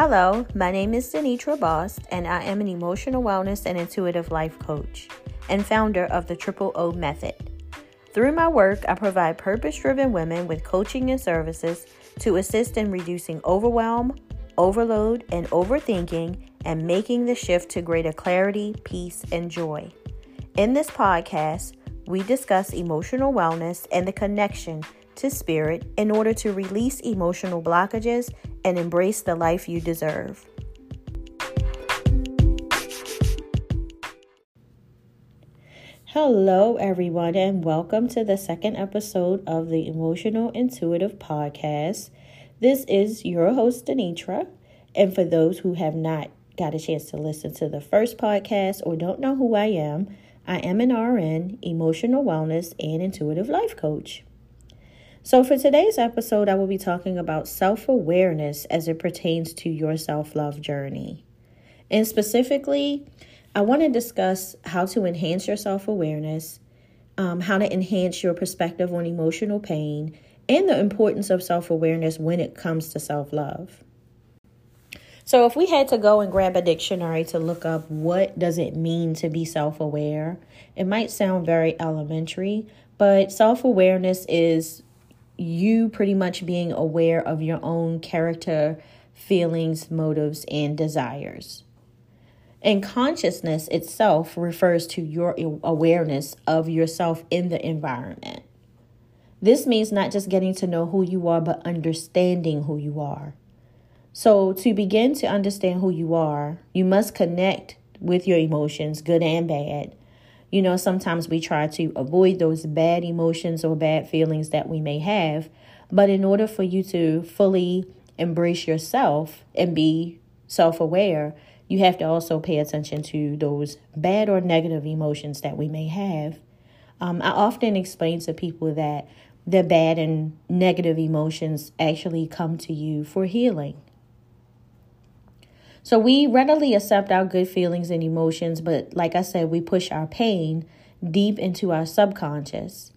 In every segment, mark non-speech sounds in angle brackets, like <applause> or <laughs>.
Hello, my name is Denitra Bost, and I am an emotional wellness and intuitive life coach and founder of the Triple O Method. Through my work, I provide purpose driven women with coaching and services to assist in reducing overwhelm, overload, and overthinking and making the shift to greater clarity, peace, and joy. In this podcast, we discuss emotional wellness and the connection to spirit in order to release emotional blockages and embrace the life you deserve. Hello, everyone, and welcome to the second episode of the Emotional Intuitive Podcast. This is your host, Denitra. And for those who have not got a chance to listen to the first podcast or don't know who I am, I am an RN, emotional wellness, and intuitive life coach. So, for today's episode, I will be talking about self awareness as it pertains to your self love journey. And specifically, I want to discuss how to enhance your self awareness, um, how to enhance your perspective on emotional pain, and the importance of self awareness when it comes to self love. So, if we had to go and grab a dictionary to look up what does it mean to be self aware, it might sound very elementary, but self awareness is you pretty much being aware of your own character, feelings, motives, and desires. And consciousness itself refers to your awareness of yourself in the environment. This means not just getting to know who you are, but understanding who you are. So, to begin to understand who you are, you must connect with your emotions, good and bad, you know, sometimes we try to avoid those bad emotions or bad feelings that we may have. But in order for you to fully embrace yourself and be self aware, you have to also pay attention to those bad or negative emotions that we may have. Um, I often explain to people that the bad and negative emotions actually come to you for healing. So we readily accept our good feelings and emotions, but like I said, we push our pain deep into our subconscious.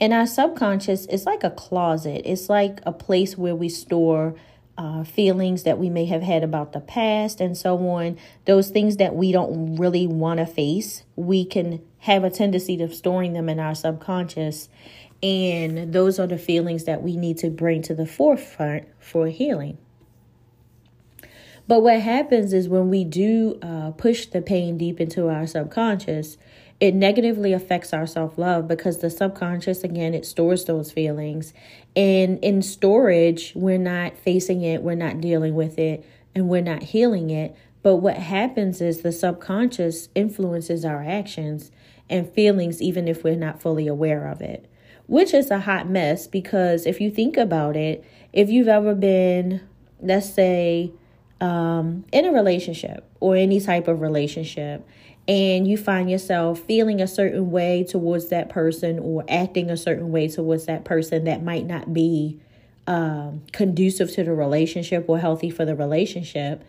And our subconscious is like a closet, it's like a place where we store uh, feelings that we may have had about the past and so on. Those things that we don't really want to face, we can have a tendency of storing them in our subconscious. And those are the feelings that we need to bring to the forefront for healing. But what happens is when we do uh, push the pain deep into our subconscious, it negatively affects our self love because the subconscious, again, it stores those feelings. And in storage, we're not facing it, we're not dealing with it, and we're not healing it. But what happens is the subconscious influences our actions and feelings, even if we're not fully aware of it, which is a hot mess because if you think about it, if you've ever been, let's say, um, in a relationship or any type of relationship and you find yourself feeling a certain way towards that person or acting a certain way towards that person that might not be um, conducive to the relationship or healthy for the relationship,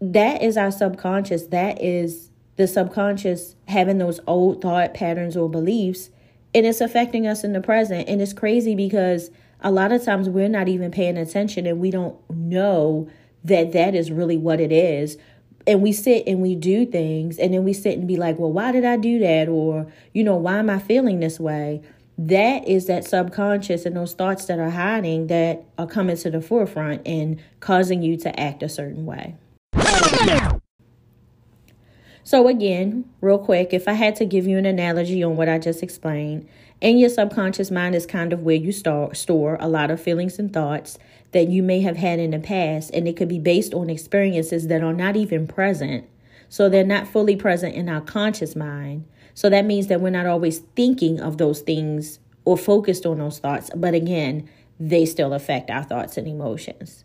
that is our subconscious. That is the subconscious having those old thought patterns or beliefs, and it's affecting us in the present. And it's crazy because a lot of times we're not even paying attention and we don't know that that is really what it is. And we sit and we do things and then we sit and be like well why did i do that? Or you know why am i feeling this way? That is that subconscious and those thoughts that are hiding that are coming to the forefront and causing you to act a certain way. So again real quick if i had to give you an analogy on what i just explained and your subconscious mind is kind of where you store, store a lot of feelings and thoughts that you may have had in the past. And it could be based on experiences that are not even present. So they're not fully present in our conscious mind. So that means that we're not always thinking of those things or focused on those thoughts. But again, they still affect our thoughts and emotions.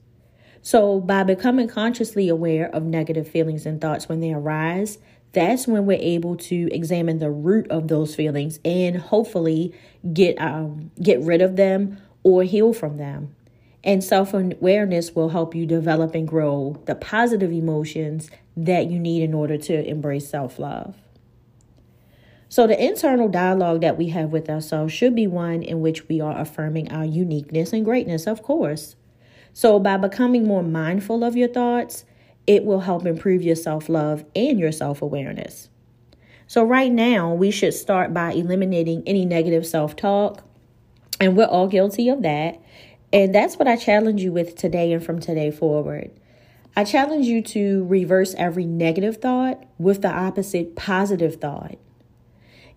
So, by becoming consciously aware of negative feelings and thoughts when they arise, that's when we're able to examine the root of those feelings and hopefully get um, get rid of them or heal from them. And self awareness will help you develop and grow the positive emotions that you need in order to embrace self love. So, the internal dialogue that we have with ourselves should be one in which we are affirming our uniqueness and greatness, of course. So, by becoming more mindful of your thoughts, it will help improve your self love and your self awareness. So, right now, we should start by eliminating any negative self talk. And we're all guilty of that. And that's what I challenge you with today and from today forward. I challenge you to reverse every negative thought with the opposite positive thought.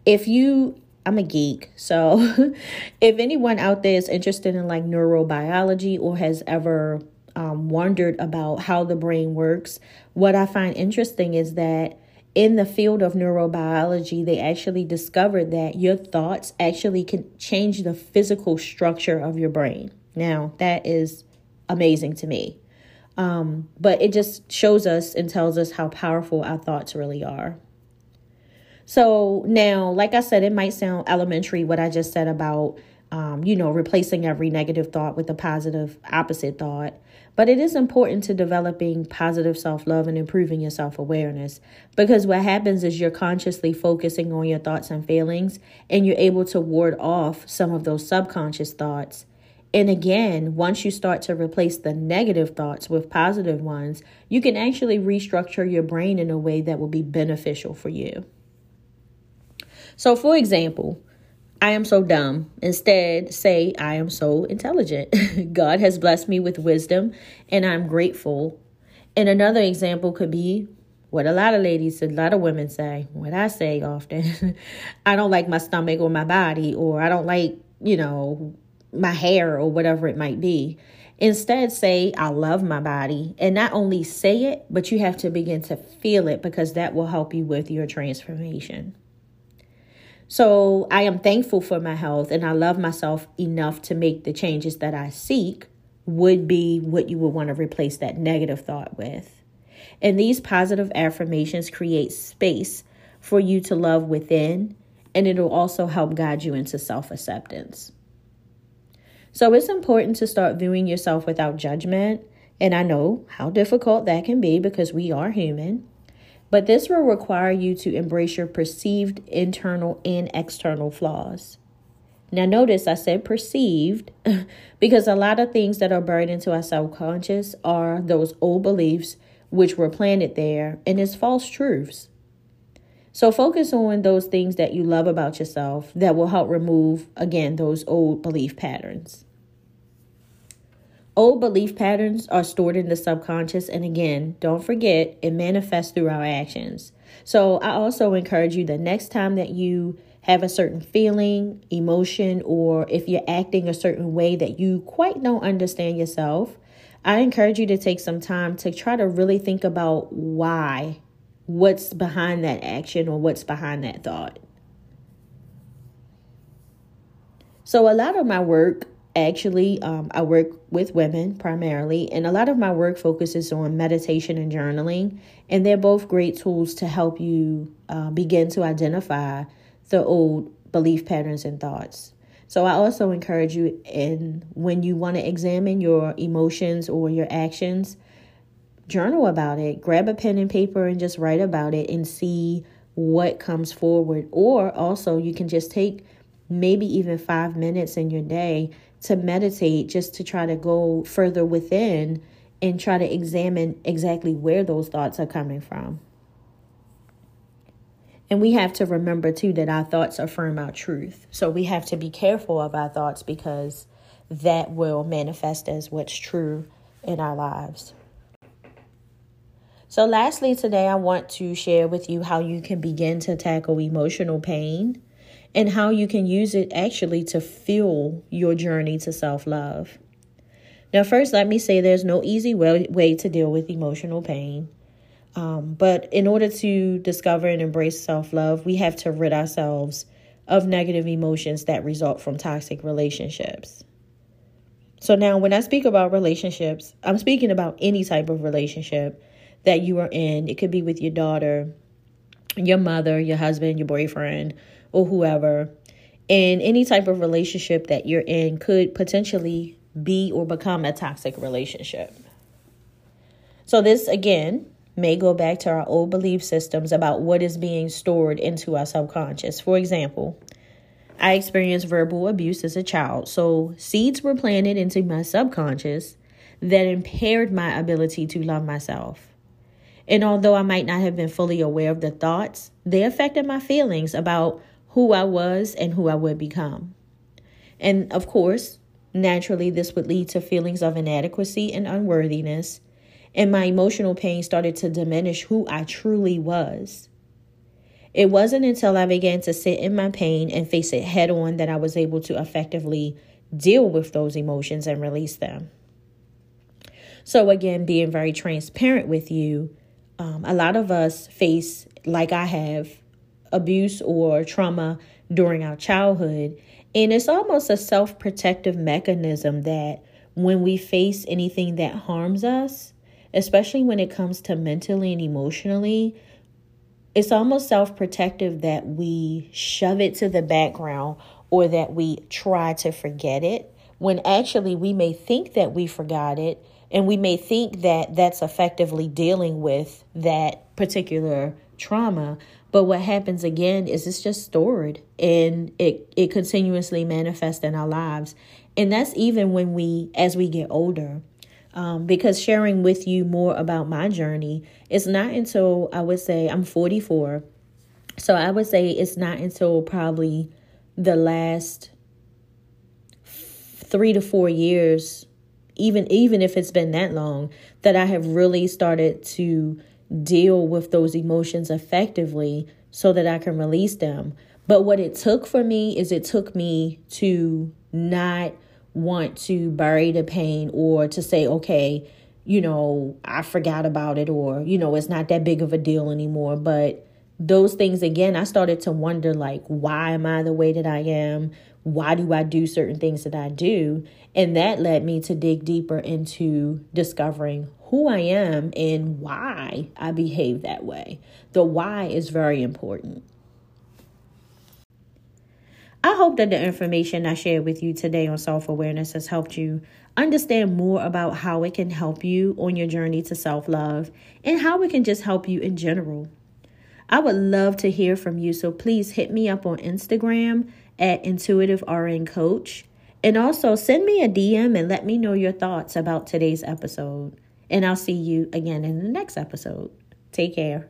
If you, I'm a geek, so <laughs> if anyone out there is interested in like neurobiology or has ever um, wondered about how the brain works, what I find interesting is that in the field of neurobiology, they actually discovered that your thoughts actually can change the physical structure of your brain. Now, that is amazing to me. Um, but it just shows us and tells us how powerful our thoughts really are. So now, like I said, it might sound elementary what I just said about, um, you know, replacing every negative thought with a positive opposite thought. But it is important to developing positive self love and improving your self awareness because what happens is you're consciously focusing on your thoughts and feelings and you're able to ward off some of those subconscious thoughts and again, once you start to replace the negative thoughts with positive ones, you can actually restructure your brain in a way that will be beneficial for you. So, for example, I am so dumb. Instead, say, I am so intelligent. <laughs> God has blessed me with wisdom and I'm grateful. And another example could be what a lot of ladies, a lot of women say, what I say often <laughs> I don't like my stomach or my body, or I don't like, you know, my hair or whatever it might be. Instead, say, I love my body. And not only say it, but you have to begin to feel it because that will help you with your transformation. So, I am thankful for my health and I love myself enough to make the changes that I seek, would be what you would want to replace that negative thought with. And these positive affirmations create space for you to love within, and it'll also help guide you into self acceptance. So it's important to start viewing yourself without judgment. And I know how difficult that can be because we are human. But this will require you to embrace your perceived internal and external flaws. Now, notice I said perceived <laughs> because a lot of things that are buried into our subconscious are those old beliefs which were planted there and it's false truths. So, focus on those things that you love about yourself that will help remove, again, those old belief patterns. Old belief patterns are stored in the subconscious, and again, don't forget, it manifests through our actions. So, I also encourage you the next time that you have a certain feeling, emotion, or if you're acting a certain way that you quite don't understand yourself, I encourage you to take some time to try to really think about why what's behind that action or what's behind that thought. So, a lot of my work actually, um, I work with women primarily, and a lot of my work focuses on meditation and journaling, and they're both great tools to help you uh, begin to identify the old belief patterns and thoughts. So I also encourage you in when you want to examine your emotions or your actions, journal about it. Grab a pen and paper and just write about it and see what comes forward. Or also, you can just take maybe even five minutes in your day to meditate just to try to go further within and try to examine exactly where those thoughts are coming from. And we have to remember too that our thoughts affirm our truth. So we have to be careful of our thoughts because that will manifest as what's true in our lives. So, lastly, today I want to share with you how you can begin to tackle emotional pain and how you can use it actually to fuel your journey to self love. Now, first, let me say there's no easy way, way to deal with emotional pain. Um, but in order to discover and embrace self love, we have to rid ourselves of negative emotions that result from toxic relationships. So, now when I speak about relationships, I'm speaking about any type of relationship that you are in. It could be with your daughter, your mother, your husband, your boyfriend, or whoever. And any type of relationship that you're in could potentially be or become a toxic relationship. So, this again may go back to our old belief systems about what is being stored into our subconscious. For example, I experienced verbal abuse as a child, so seeds were planted into my subconscious that impaired my ability to love myself. And although I might not have been fully aware of the thoughts, they affected my feelings about who I was and who I would become. And of course, naturally, this would lead to feelings of inadequacy and unworthiness, and my emotional pain started to diminish who I truly was. It wasn't until I began to sit in my pain and face it head on that I was able to effectively deal with those emotions and release them. So, again, being very transparent with you, um, a lot of us face, like I have, abuse or trauma during our childhood. And it's almost a self protective mechanism that when we face anything that harms us, especially when it comes to mentally and emotionally, it's almost self protective that we shove it to the background or that we try to forget it when actually we may think that we forgot it and we may think that that's effectively dealing with that particular trauma but what happens again is it's just stored and it it continuously manifests in our lives. And that's even when we as we get older um, because sharing with you more about my journey it's not until i would say i'm 44 so i would say it's not until probably the last three to four years even even if it's been that long that i have really started to deal with those emotions effectively so that i can release them but what it took for me is it took me to not want to bury the pain or to say, okay, you know, I forgot about it or, you know, it's not that big of a deal anymore. But those things, again, I started to wonder, like, why am I the way that I am? Why do I do certain things that I do? And that led me to dig deeper into discovering who I am and why I behave that way. The why is very important. I hope that the information I shared with you today on self awareness has helped you understand more about how it can help you on your journey to self love and how it can just help you in general. I would love to hear from you, so please hit me up on Instagram at Intuitive RN Coach. And also send me a DM and let me know your thoughts about today's episode. And I'll see you again in the next episode. Take care.